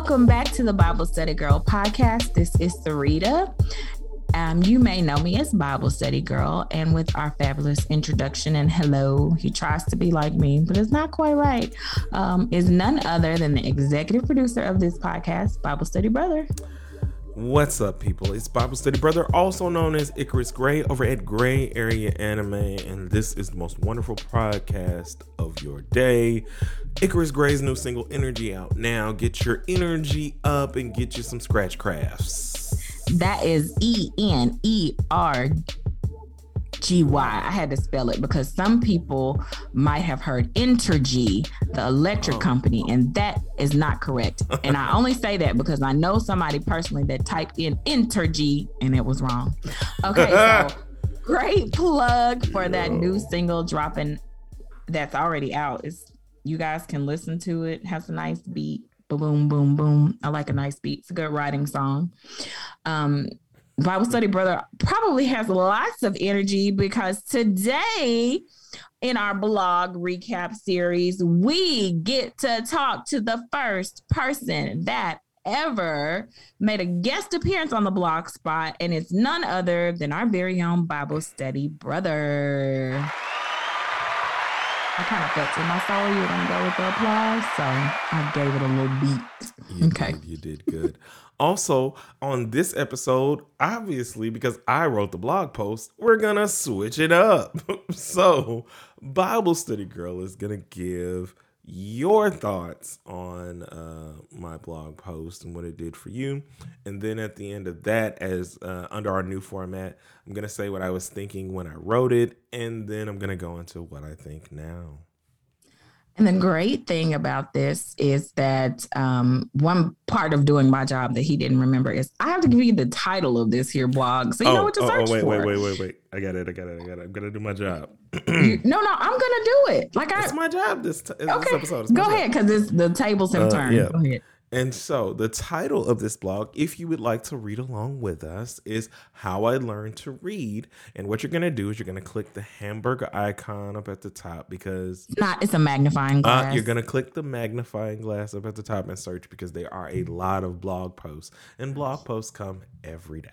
Welcome back to the Bible Study Girl podcast. This is Sarita. Um, you may know me as Bible Study Girl, and with our fabulous introduction and hello, he tries to be like me, but it's not quite right. Um, is none other than the executive producer of this podcast, Bible Study Brother. What's up, people? It's Bible Study Brother, also known as Icarus Gray, over at Gray Area Anime, and this is the most wonderful podcast of your day. Icarus Gray's new single, Energy, out now. Get your energy up and get you some scratch crafts. That is E N E R G Y. I had to spell it because some people might have heard Entergy, the electric Oh. company, and that is not correct. and I only say that because I know somebody personally that typed in Entergy and it was wrong. Okay, so great plug for that new single dropping that's already out. It's you guys can listen to it. Has a nice beat. Boom, boom, boom. I like a nice beat. It's a good writing song. Um, Bible Study Brother probably has lots of energy because today in our blog recap series, we get to talk to the first person that ever made a guest appearance on the blog spot, and it's none other than our very own Bible Study Brother. I kind of felt in my soul you were gonna go with the applause, so I gave it a little beat. You Okay. did, you did good. Also, on this episode, obviously, because I wrote the blog post, we're gonna switch it up. so, Bible Study Girl is gonna give your thoughts on uh, my blog post and what it did for you. And then at the end of that, as uh, under our new format, I'm gonna say what I was thinking when I wrote it, and then I'm gonna go into what I think now. And the great thing about this is that um, one part of doing my job that he didn't remember is I have to give you the title of this here blog, so you know what to search wait, for. wait, wait, wait, wait. I got it. I got it. I got it. I'm gonna do my job. You- no, no, I'm gonna do it. Like I It's my job this, t- this okay, episode. It's go job. ahead because the tables have Uh, turned. yeah. Go ahead. And so the title of this blog, if you would like to read along with us, is How I Learned to Read. And what you're gonna do is you're gonna click the hamburger icon up at the top because Not it's a magnifying glass. uh, you're gonna click the magnifying glass up at the top and search because there are a lot of blog posts, and blog posts come every day.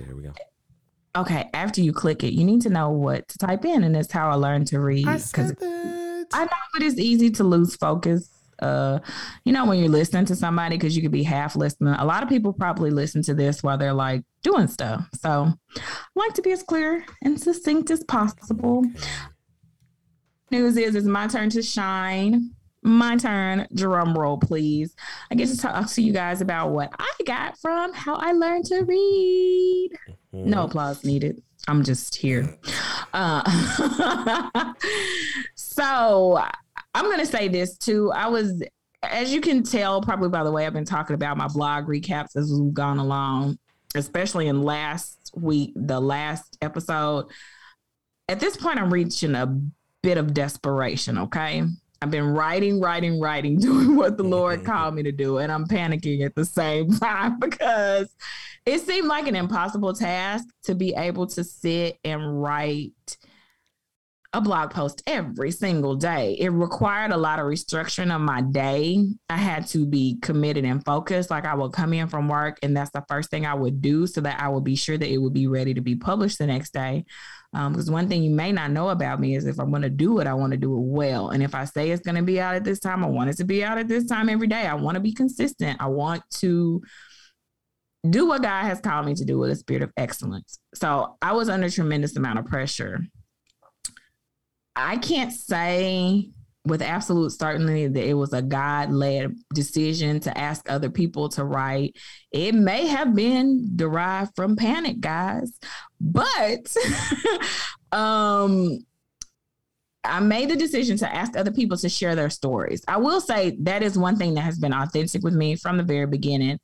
There we go. okay, after you click it, you need to know what to type in, and it's how I learned to read. I said that. I know, but it's easy to lose focus. Uh, you know, when you're listening to somebody, because you could be half listening. A lot of people probably listen to this while they're like doing stuff. So, I like to be as clear and succinct as possible. News is, it's my turn to shine. My turn. Drum roll, please. I get to talk to you guys about what I got from how I learned to read. No applause needed. I'm just here. Uh, so I'm going to say this too. I was, as you can tell, probably by the way I've been talking about my blog recaps as we've gone along, especially in last week, the last episode. At this point, I'm reaching a bit of desperation. Okay. I've been writing, writing, writing, doing what the Lord mm-hmm. called me to do. And I'm panicking at the same time because it seemed like an impossible task to be able to sit and write a blog post every single day. It required a lot of restructuring of my day. I had to be committed and focused. Like I would come in from work, and that's the first thing I would do so that I would be sure that it would be ready to be published the next day. Um, because one thing you may not know about me is if I'm going to do it, I want to do it well. And if I say it's going to be out at this time, I want it to be out at this time every day. I want to be consistent. I want to do what God has called me to do with a spirit of excellence. So I was under tremendous amount of pressure. I can't say with absolute certainty that it was a God led decision to ask other people to write. It may have been derived from panic, guys, but um, I made the decision to ask other people to share their stories. I will say that is one thing that has been authentic with me from the very beginning.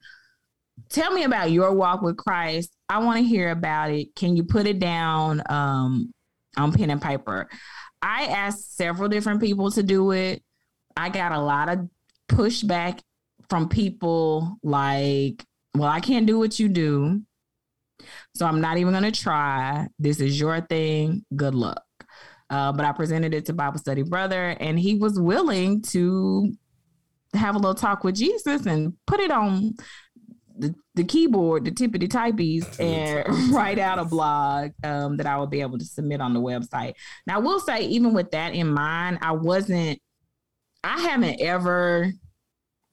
Tell me about your walk with Christ. I want to hear about it. Can you put it down um, on pen and paper? I asked several different people to do it. I got a lot of pushback from people like, well, I can't do what you do. So I'm not even going to try. This is your thing. Good luck. Uh, but I presented it to Bible Study Brother, and he was willing to have a little talk with Jesus and put it on the, the keyboard, the tippity typies, and write out a blog um, that I would be able to submit on the website. Now, I will say, even with that in mind, I wasn't, I haven't ever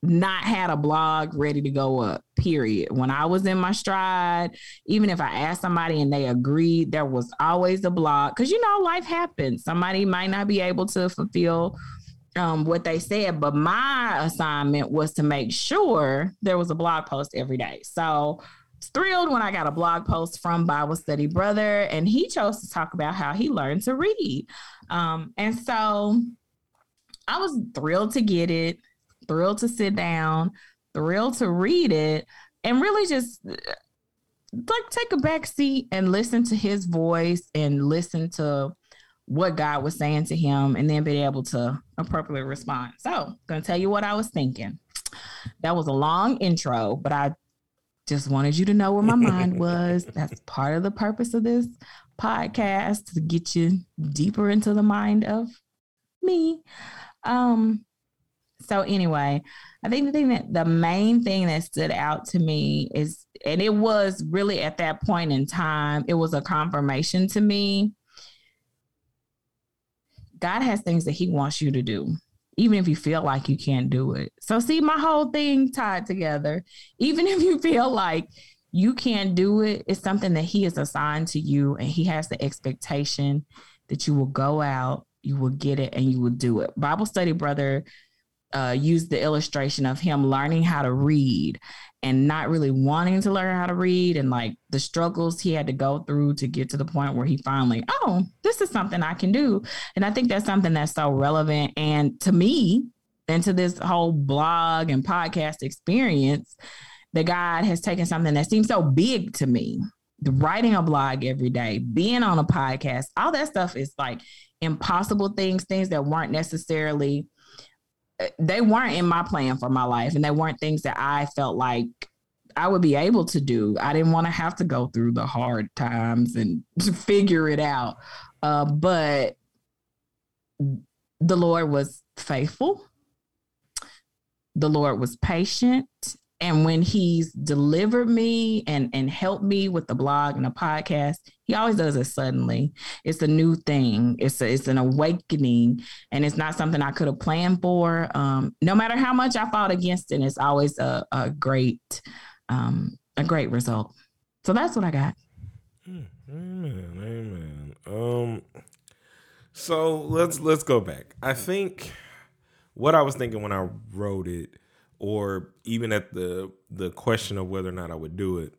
not had a blog ready to go up, period. When I was in my stride, even if I asked somebody and they agreed, there was always a blog. Cause you know, life happens. Somebody might not be able to fulfill um, what they said, but my assignment was to make sure there was a blog post every day. So thrilled when I got a blog post from Bible Study Brother, and he chose to talk about how he learned to read. Um, and so I was thrilled to get it, thrilled to sit down, thrilled to read it, and really just like take a back seat and listen to his voice and listen to what God was saying to him and then be able to appropriately respond. So, gonna tell you what I was thinking. That was a long intro, but I just wanted you to know where my mind was. That's part of the purpose of this podcast to get you deeper into the mind of me. Um so anyway, I think the thing that the main thing that stood out to me is and it was really at that point in time, it was a confirmation to me God has things that He wants you to do, even if you feel like you can't do it. So, see, my whole thing tied together. Even if you feel like you can't do it, it's something that He has assigned to you, and He has the expectation that you will go out, you will get it, and you will do it. Bible study, brother. Uh, used the illustration of him learning how to read and not really wanting to learn how to read and like the struggles he had to go through to get to the point where he finally, oh, this is something I can do. And I think that's something that's so relevant. And to me, and to this whole blog and podcast experience, that God has taken something that seems so big to me. Writing a blog every day, being on a podcast, all that stuff is like impossible things, things that weren't necessarily they weren't in my plan for my life and they weren't things that I felt like I would be able to do. I didn't want to have to go through the hard times and figure it out. Uh, but the Lord was faithful. The Lord was patient and when he's delivered me and and helped me with the blog and the podcast he always does it suddenly. It's a new thing. It's a, it's an awakening. And it's not something i could have planned for. Um, no matter how much i fought against it it's always a, a great um, a great result. So that's what i got. Hmm, amen amen. Um so let's let's go back. I think what i was thinking when i wrote it or even at the the question of whether or not I would do it,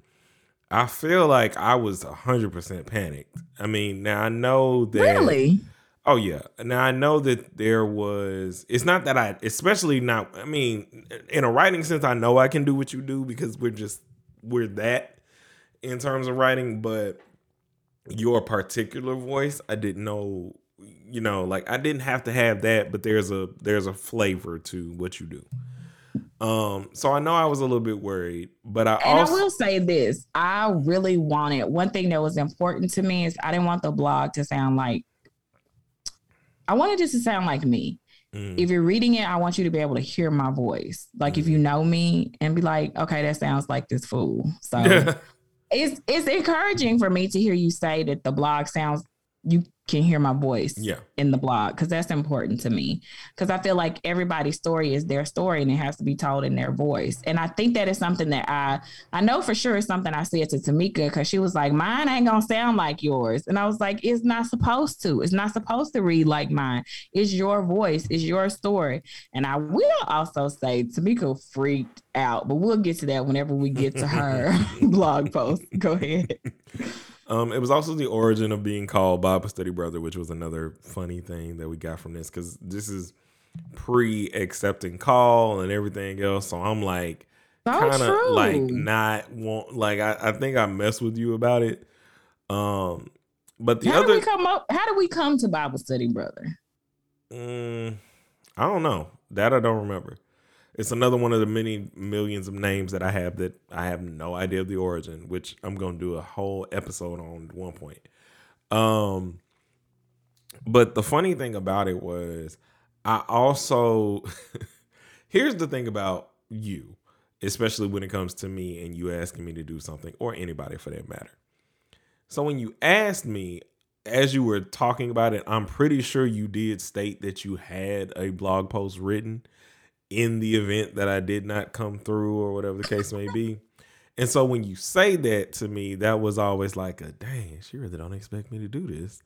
I feel like I was hundred percent panicked. I mean, now I know that really. Oh yeah. Now I know that there was. It's not that I, especially not. I mean, in a writing sense, I know I can do what you do because we're just we're that in terms of writing. But your particular voice, I didn't know. You know, like I didn't have to have that, but there's a there's a flavor to what you do. Um, so I know I was a little bit worried, but I and also I will say this: I really wanted one thing that was important to me is I didn't want the blog to sound like I wanted it to sound like me. Mm. If you're reading it, I want you to be able to hear my voice. Like mm. if you mm. know me and be like, okay, that sounds like this fool. So it's it's encouraging for me to hear you say that the blog sounds you can hear my voice yeah. in the blog because that's important to me. Because i feel like everybody's story is their story and it has to be told in their voice. And i think that is something that i i know for sure is something i said to tamika because she was like mine ain't gonna sound like yours. And i was like it's not supposed to. It's not supposed to read like mine. It's your voice. It's your story. And i will also say tamika freaked out but we'll get to that whenever we get to her blog post. Go ahead um, it was also the origin of being called Bible Study Brother, which was another funny thing that we got from this because this is pre accepting call and everything else. So I'm like, kind of like not want like I, I think I messed with you about it. Um, but the how other did we come up? How did we come to Bible Study Brother? Um, I don't know. That I don't remember. It's another one of the many millions of names that I have that I have no idea of the origin, which I'm going to do a whole episode on one point. Um, But the funny thing about it was, I also here's the thing about you, especially when it comes to me and you asking me to do something, or anybody for that matter. So when you asked me, as you were talking about it, I'm pretty sure you did state that you had a blog post written in the event that I did not come through or whatever the case may be. And so when you say that to me, that was always like a dang, she really don't expect me to do this.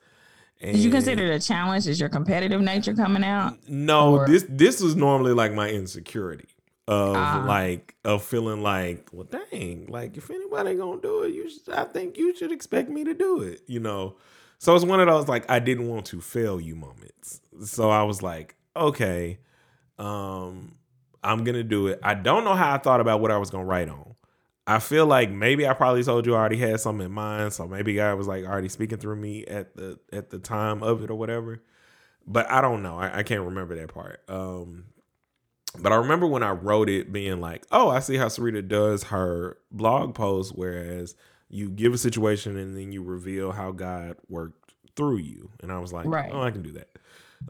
And Did you consider it a challenge? Is your competitive nature coming out? No, or? this this was normally like my insecurity of uh, like of feeling like, well, dang, like if anybody gonna do it, you should, I think you should expect me to do it, you know. So it's one of those like I didn't want to fail you moments. So I was like, okay, um, I'm gonna do it. I don't know how I thought about what I was gonna write on. I feel like maybe I probably told you I already had something in mind, so maybe God was like already speaking through me at the at the time of it or whatever. But I don't know. I, I can't remember that part. Um, but I remember when I wrote it being like, oh, I see how Sarita does her blog post, whereas you give a situation and then you reveal how God worked through you. And I was like, right. oh, I can do that.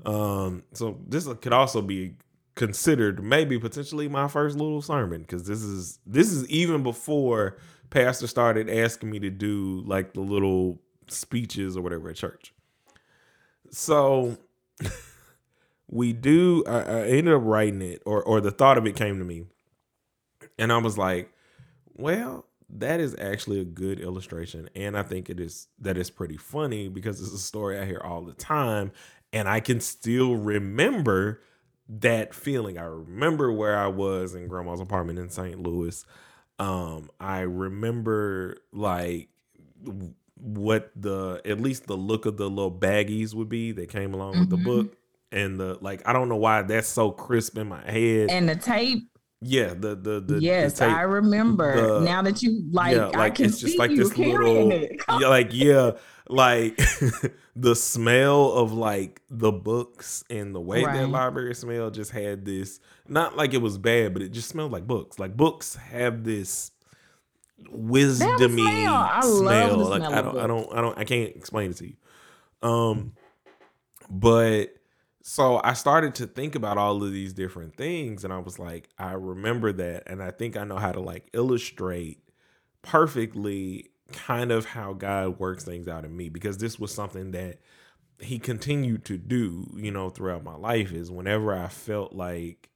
Um, so this could also be considered maybe potentially my first little sermon because this is this is even before pastor started asking me to do like the little speeches or whatever at church. So we do I, I, ended up writing it or or the thought of it came to me. And i was like well that is actually a good illustration. And i think it is that is pretty funny because it's a story i hear all the time. And i can still remember that feeling. I remember where I was in grandma's apartment in St. Louis. Um, I remember like what the at least the look of the little baggies would be that came along mm-hmm. with the mm-hmm. book and the like I don't know why that's so crisp in my head. And the tape yeah, the the the yes, the tape, I remember. The, now that you like, yeah, like it's just like this little, yeah, like yeah, like the smell of like the books and the way right. that library smell just had this. Not like it was bad, but it just smelled like books. Like books have this wisdomy smell. smell. like smell I don't, I don't, I don't, I can't explain it to you. Um, but so I started to think about all of these different things, and I was like, I remember that, and I think I know how to like illustrate perfectly kind of how God works things out in me because this was something that he continued to do, you know, throughout my life is whenever I felt like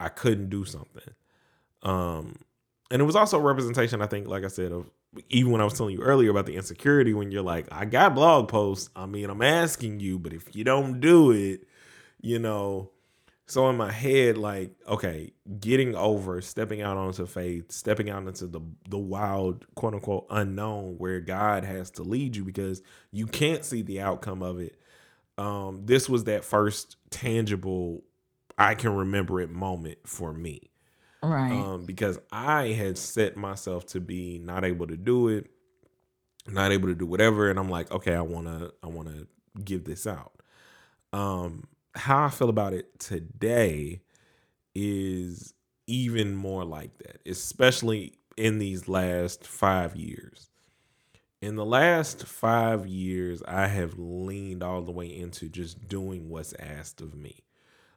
I couldn't do something. Um and it was also a representation I think like I said of even when I was telling you earlier about the insecurity when you're like I got blog posts, I mean, I'm asking you, but if you don't do it, you know. So in my head, like, okay, getting over, stepping out onto faith, stepping out into the the wild, quote unquote, unknown, where God has to lead you because you can't see the outcome of it. Um, this was that first tangible, I can remember it moment for me, right? Um, because I had set myself to be not able to do it, not able to do whatever, and I'm like, okay, I wanna, I wanna give this out. Um, how I feel about it today is even more like that, especially in these last five years. In the last five years, I have leaned all the way into just doing what's asked of me.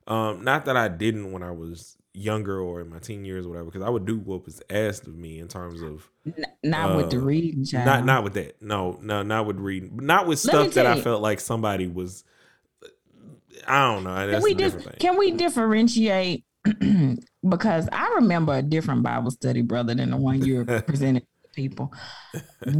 Um, not that I didn't when I was younger or in my teen years or whatever, because I would do what was asked of me in terms of not uh, with the uh, reading, child. not not with that. No, no, not with reading, not with stuff that I felt like somebody was I don't know. That's can we Can we differentiate? because I remember a different Bible study, brother, than the one you're presenting to people.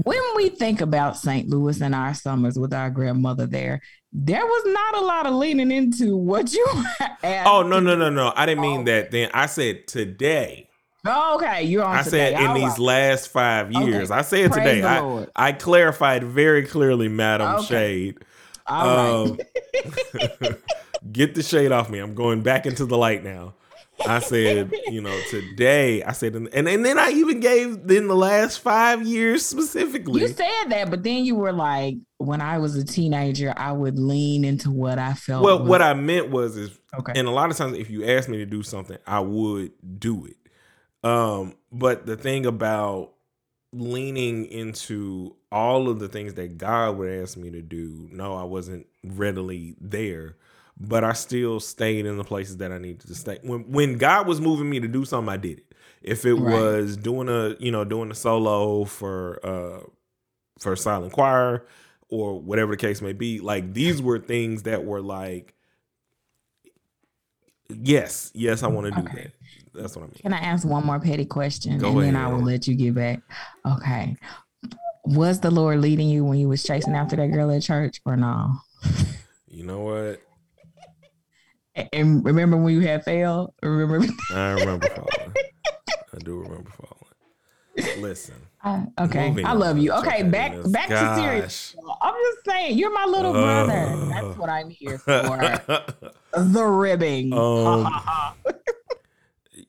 when we think about St. Louis and our summers with our grandmother there, there was not a lot of leaning into what you. oh no no no no! I didn't mean that. Then I said today. Oh, okay, you're on. I today. said in these right. last five years. Okay. I said Praise today. I, I clarified very clearly, Madam okay. Shade. All um, right. get the shade off me. I'm going back into the light now. I said, you know, today I said, and, and then I even gave in the last five years specifically. You said that, but then you were like, when I was a teenager, I would lean into what I felt. Well, was- what I meant was, is okay. And a lot of times, if you ask me to do something, I would do it. Um, but the thing about leaning into all of the things that God would ask me to do. No, I wasn't readily there, but I still stayed in the places that I needed to stay. When when God was moving me to do something, I did it. If it right. was doing a, you know, doing a solo for uh for silent choir or whatever the case may be, like these were things that were like yes, yes, I want to do okay. that. That's what I mean. Can I ask one more petty question Go and ahead. then I will let you get back? Okay. Was the Lord leading you when you was chasing after that girl at church or no? You know what? And remember when you had failed? Remember? I remember falling. I do remember falling. Listen. Uh, okay, I love you. Okay, back back Gosh. to serious. I'm just saying, you're my little brother. That's what I'm here for. the ribbing. Um,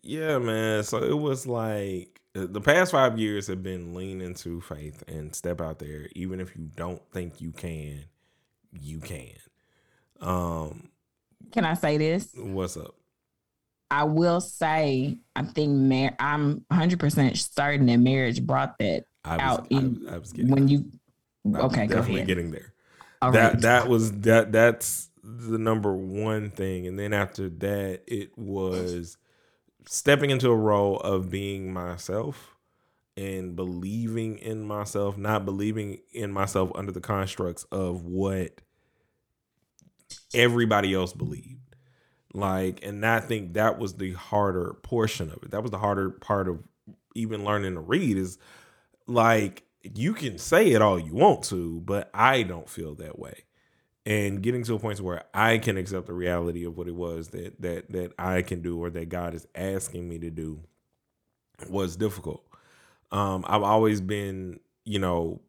yeah, man. So it was like the past five years have been lean into faith and step out there, even if you don't think you can, you can. Um, can I say this? What's up? I will say, I think mar- I'm 100 percent certain that marriage brought that was, out. In, I, I was getting when you okay, definitely getting there. All that right. that was that that's the number one thing, and then after that, it was stepping into a role of being myself and believing in myself, not believing in myself under the constructs of what everybody else believed. Like, and I think that was the harder portion of it. That was the harder part of even learning to read is like, you can say it all you want to, but I don't feel that way. And getting to a point where I can accept the reality of what it was that that that I can do or that God is asking me to do was difficult. Um, I've always been, you know,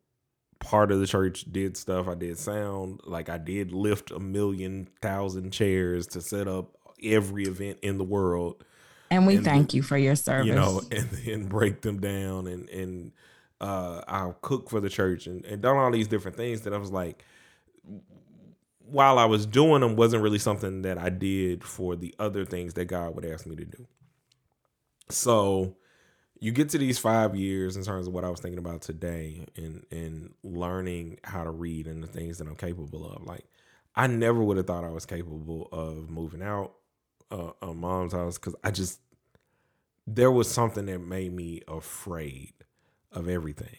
part of the church did stuff. I did sound, like I did lift a million thousand chairs to set up every event in the world. And we and thank you for your service. You know, and then break them down and and uh I'll cook for the church and, and done all these different things that I was like while I was doing them wasn't really something that I did for the other things that God would ask me to do. So you get to these five years in terms of what I was thinking about today and and learning how to read and the things that I'm capable of. Like I never would have thought I was capable of moving out uh, a mom's house because I just there was something that made me afraid of everything.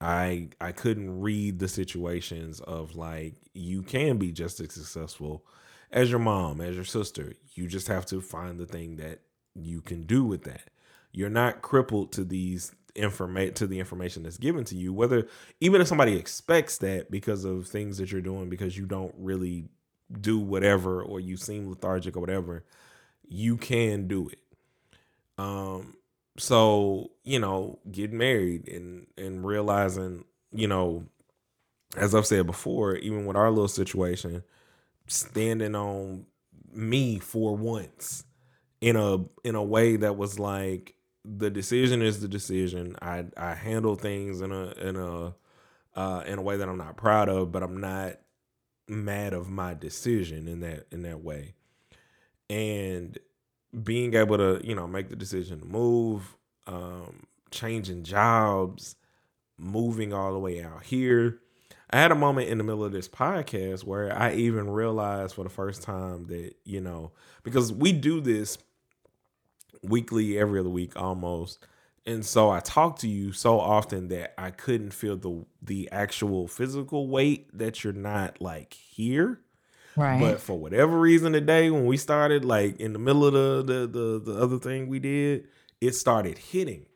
I I couldn't read the situations of like you can be just as successful as your mom, as your sister. You just have to find the thing that you can do with that you're not crippled to these information to the information that's given to you whether even if somebody expects that because of things that you're doing because you don't really do whatever or you seem lethargic or whatever you can do it um so you know getting married and and realizing you know as i've said before even with our little situation standing on me for once in a in a way that was like the decision is the decision. I I handle things in a in a uh, in a way that I'm not proud of, but I'm not mad of my decision in that in that way. And being able to you know make the decision to move, um, changing jobs, moving all the way out here. I had a moment in the middle of this podcast where I even realized for the first time that you know because we do this weekly, every other week almost. And so I talk to you so often that I couldn't feel the the actual physical weight that you're not like here. Right. But for whatever reason today when we started like in the middle of the the the, the other thing we did, it started hitting.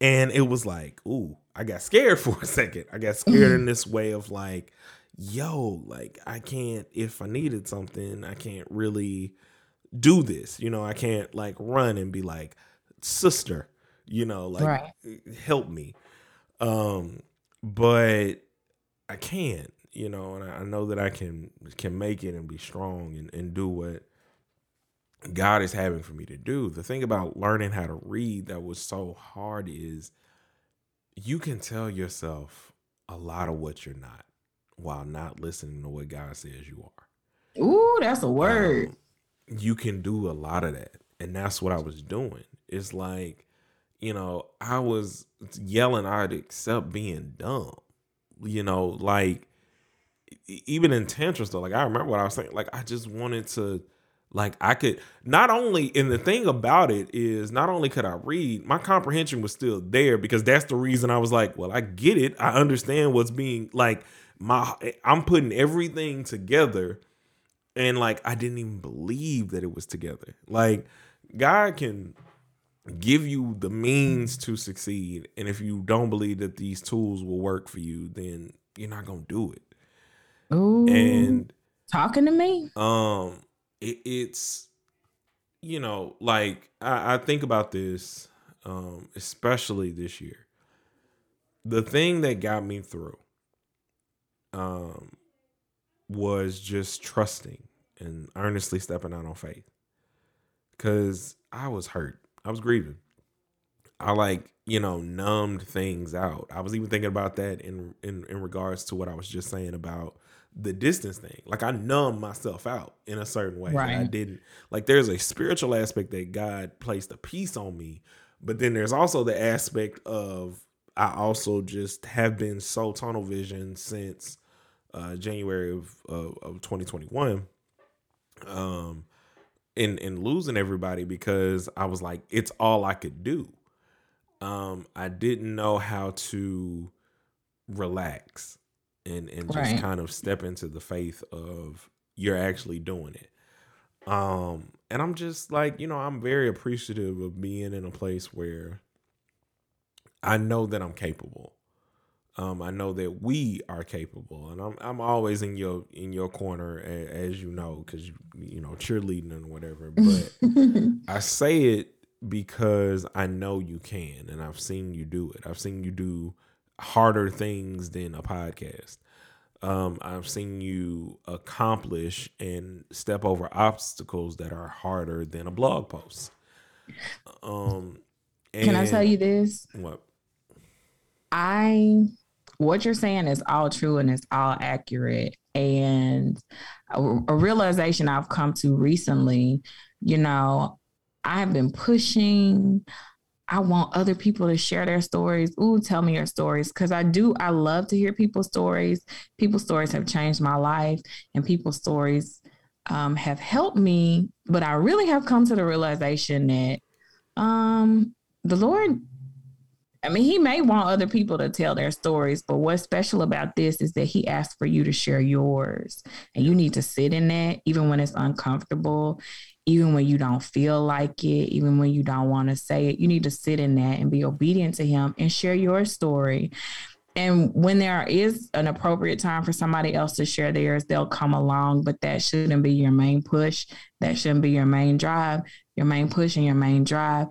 And it was like, ooh, I got scared for a second. I got scared in this way of like, yo, like I can't if I needed something, I can't really do this. You know, I can't like run and be like, sister, you know, like right. help me. Um, but I can, you know, and I know that I can can make it and be strong and, and do what God is having for me to do. The thing about learning how to read that was so hard is you can tell yourself a lot of what you're not while not listening to what God says you are. Ooh, that's a word. Um, you can do a lot of that. And that's what I was doing. It's like you know, I was yelling I'd accept being dumb. You know, like even intentional stuff. Like I remember what I was saying. Like I just wanted to like I could not only and the thing about it is not only could I read, my comprehension was still there because that's the reason I was like, well, I get it. I understand what's being like my I'm putting everything together and like I didn't even believe that it was together. Like God can give you the means to succeed and if you don't believe that these tools will work for you, then you're not to do it. Ooh, And talking to me. um it, it's you know like I, I think about this um especially this year. The thing that got me through um was just trusting and earnestly stepping out on faith. Because i was hurt. I was grieving. I like you know numbed things out. I was even thinking about that in in, in regards to what i was just saying about the distance thing. Like I numb myself out in a certain way. Like I didn't like there's a spiritual aspect that God placed a peace on me, but then there's also the aspect of I also just have been so tunnel vision since uh January of of, of 2021. Um in in losing everybody because I was like it's all I could do. Um I didn't know how to relax and and just Right. kind of step into the faith of you're actually doing it. Um and I'm just like, you know, I'm very appreciative of being in a place where I know that I'm capable. Um I know that we are capable and I'm I'm always in your in your corner a- as you know cuz you you know cheerleading and whatever, but I say it because I know you can and I've seen you do it. I've seen you do harder things than a podcast. Um, I've seen you accomplish and step over obstacles that are harder than a blog post. Um, Can I tell you this? what? I what you're saying is all true and it's all accurate. And a, a realization I've come to recently, you know, I've been pushing. I want other people to share their stories. Ooh, tell me your stories. Cause I do, I love to hear people's stories. People's stories have changed my life and people's stories um, have helped me. But I really have come to the realization that um, the Lord I mean, he may want other people to tell their stories, but what's special about this is that he asked for you to share yours. And you need to sit in that, even when it's uncomfortable, even when you don't feel like it, even when you don't want to say it. You need to sit in that and be obedient to him and share your story. And when there is an appropriate time for somebody else to share theirs, they'll come along, but that shouldn't be your main push. That shouldn't be your main drive. Your main push and your main drive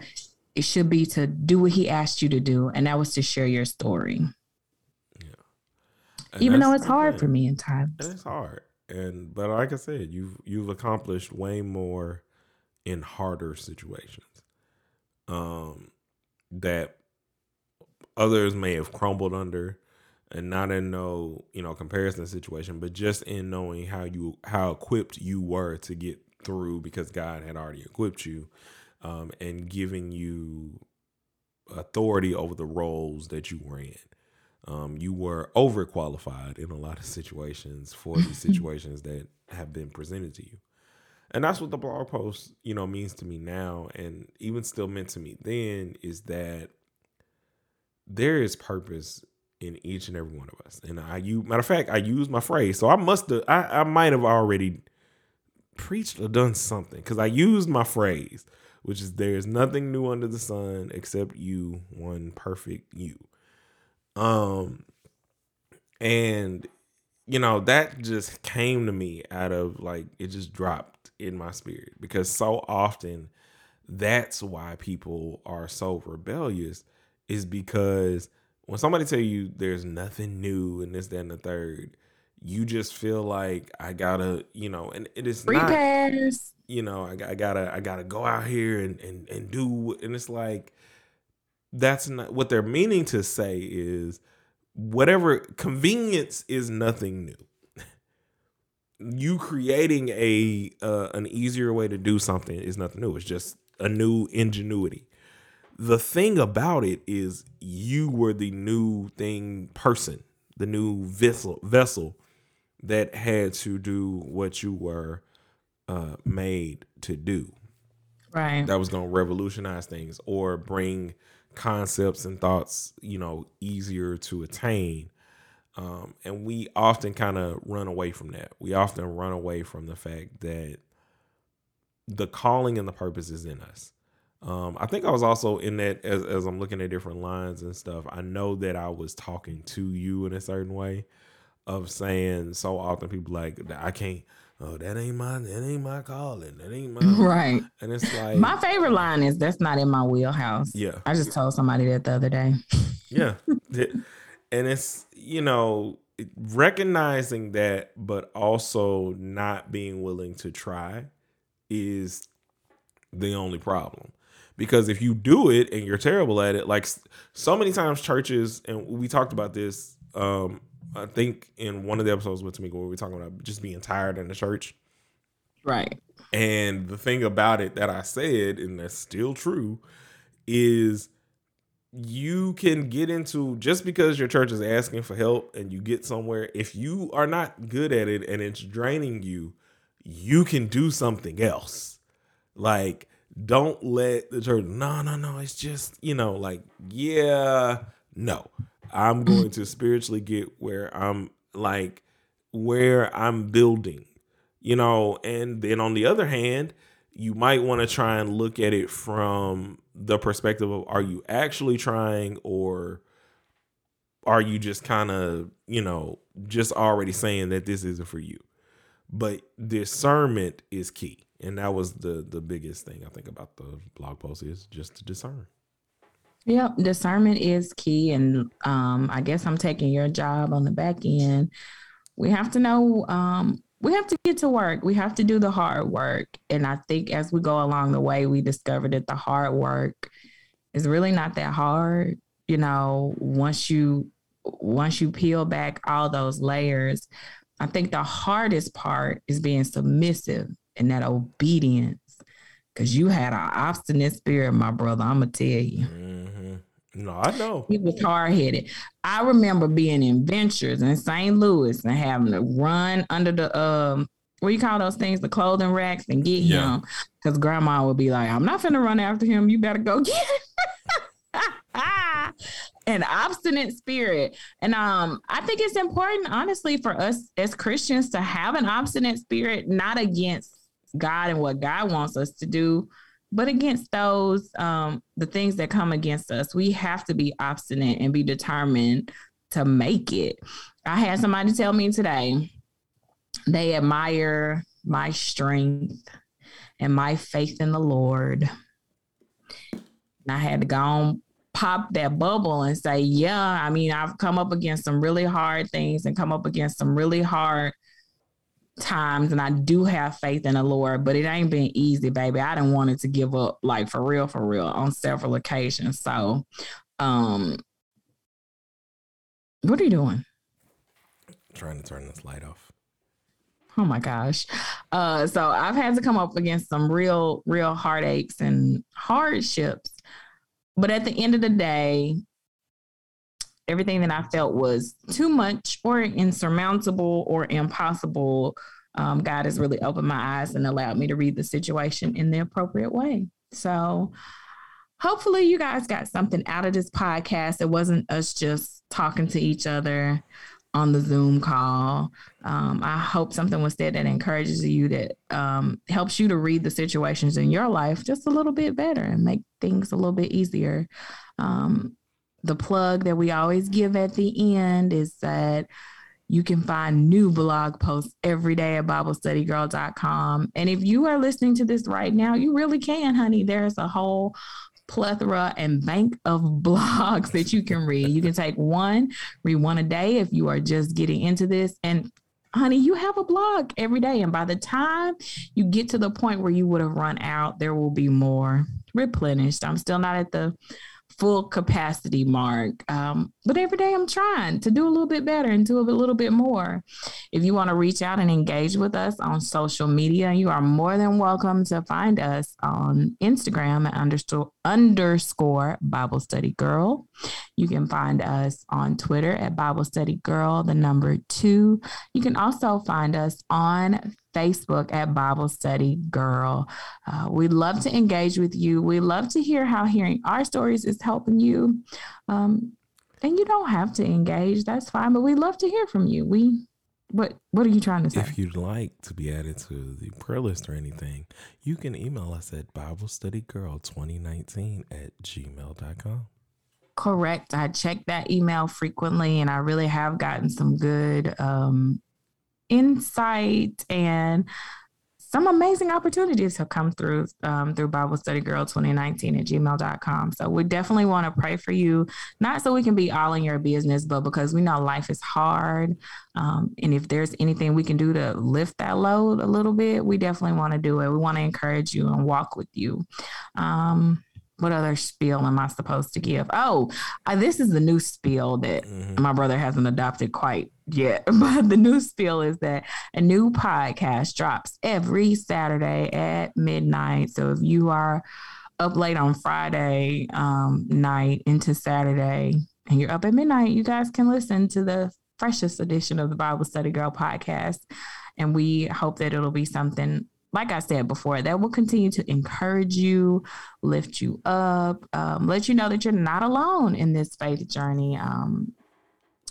it should be to do what he asked you to do, and that was to share your story. And Even though it's hard for me and times. it's hard. And but like I said, you've you've accomplished way more in harder situations. Um that others may have crumbled under and not in no, you know, comparison situation, but just in knowing how you how equipped you were to get through because God had already equipped you um and giving you authority over the roles that you were in um, you were overqualified in a lot of situations for the situations that have been presented to you. And that's what the blog post, you know, means to me now, and even still meant to me then, is that there is purpose in each and every one of us. And I use matter of fact, I use my phrase. So I must have I, I might have already preached or done something because I used my phrase, which is there's nothing new under the sun except you, one perfect you um and you know that just came to me out of like it just dropped in my spirit because so often that's why people are so rebellious is because when somebody tell you there's nothing new and this that and the third you just feel like i gotta you know and it is Free not pass. you know, I, I gotta I gotta go out here and and and do and it's like that's not what they're meaning to say is whatever convenience is nothing new. You creating a uh, an easier way to do something is nothing new. It's just a new ingenuity. the thing about it is you were the new thing person, the new vessel vessel that had to do what you were uh, made to do. Right. That was going to revolutionize things or bring concepts and thoughts, you know, easier to attain. Um, and we often kind of run away from that. We often run away from the fact that the calling and the purpose is in us. Um, I think I was also in that as, as I'm looking at different lines and stuff. I know that I was talking to you in a certain way of saying so often people like I can't. Oh, that ain't my that ain't my calling. That ain't my right. And it's like my favorite line is that's not in my wheelhouse. Yeah, I just told somebody that the other day. yeah, and it's you know recognizing that, but also not being willing to try is the only problem. Because if you do it and you're terrible at it like so many times churches and we talked about this um i think in one of the episodes with Tamika where we were talking about just being tired in the church. Right. And the thing about it that i said and that's still true is you can get into just because your church is asking for help and you get somewhere if you are not good at it and it's draining you you can do something else. Like don't let the church no no no it's just you know like yeah no. I'm going to spiritually get where i'm like where i'm building you know? And then on the other hand you might want to try and look at it from the perspective of are you actually trying or are you just kind of you know just already saying that this isn't for you but discernment is key and that was the the biggest thing I think about the blog post is just to discern. Yep, discernment is key, and um, I guess I'm taking your job on the back end. We have to know. Um, we have to get to work. We have to do the hard work, and I think as we go along the way, we discover that the hard work is really not that hard. You know, once you once you peel back all those layers, I think the hardest part is being submissive and that obedience. Cause you had an obstinate spirit, my brother. I'm gonna tell you. Mm-hmm. No, I know. He was hard headed. I remember being in ventures in St. Louis and having to run under the um what do you call those things, the clothing racks and get yeah. him. Cause grandma would be like, I'm not gonna run after him. You better go get him. An obstinate spirit. And um, I think it's important, honestly, for us as Christians to have an obstinate spirit, not against God and what God wants us to do, but against those um, the things that come against us. We have to be obstinate and be determined to make it. I had somebody tell me today they admire my strength and my faith in the Lord. And I had to go on pop that bubble and say, yeah, I mean, I've come up against some really hard things and come up against some really hard times and I do have faith in the Lord, but it ain't been easy, baby. I didn't want it to give up like for real, for real on several occasions. So um what are you doing? trying to turn this light off. Oh my gosh. Uh so I've had to come up against some real, real heartaches and hardships. But at the end of the day, everything that I felt was too much or insurmountable or impossible, um, God has really opened my eyes and allowed me to read the situation in the appropriate way. So, hopefully, you guys got something out of this podcast. It wasn't us just talking to each other on the Zoom call. Um, I hope something was said that encourages you, that um, helps you to read the situations in your life just a little bit better and make things a little bit easier. Um, the plug that we always give at the end is that you can find new blog posts every day at BibleStudyGirl.com. And if you are listening to this right now, you really can, honey. There's a whole plethora and bank of blogs that you can read. You can take one, read one a day if you are just getting into this. And honey, you have a blog every day. And by the time you get to the point where you would have run out, there will be more replenished. I'm still not at the full capacity mark. Um, but every day I'm trying to do a little bit better and do a little bit more. If you want to reach out and engage with us on social media, you are more than welcome to find us on Instagram at underscore, underscore Bible Study Girl. You can find us on Twitter at Bible Study Girl, the number two. You can also find us on Facebook at Bible Study Girl. Uh, we love to engage with you. We love to hear how hearing our stories is helping you. Um, and you don't have to engage, that's fine, but we love to hear from you. We what what are you trying to say? If you'd like to be added to the prayer list or anything, you can email us at BibleStudyGirl2019 at gmail.com. Correct. I check that email frequently and I really have gotten some good um, insight and some amazing opportunities have come through um, through Bible Study Girl 2019 at gmail.com. So we definitely want to pray for you, not so we can be all in your business, but because we know life is hard. Um, and if there's anything we can do to lift that load a little bit, we definitely want to do it. We want to encourage you and walk with you. Um, what other spiel am I supposed to give? Oh, uh, this is the new spiel that mm-hmm. my brother hasn't adopted quite yet. But the new spiel is that a new podcast drops every Saturday at midnight. So if you are up late on Friday um, night into Saturday and you're up at midnight, you guys can listen to the freshest edition of the Bible Study Girl podcast. And we hope that it'll be something like I said before, that will continue to encourage you, lift you up, um, let you know that you're not alone in this faith journey. Um,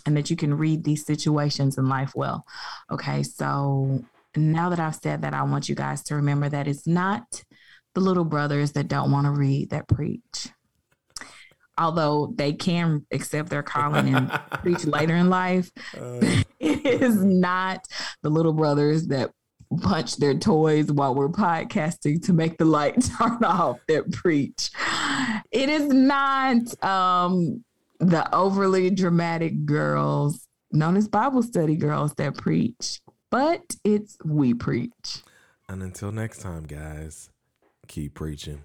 and that you can read these situations in life well. Okay, so now that I've said that, I want you guys to remember that it's not the little brothers that don't want to read that preach. Although they can accept their calling and preach later in life, uh, it is not the little brothers that punch their toys while we're podcasting to make the light turn off that preach. It is not um, the overly dramatic girls known as Bible study girls that preach, but it's we preach. And until next time, guys, keep preaching.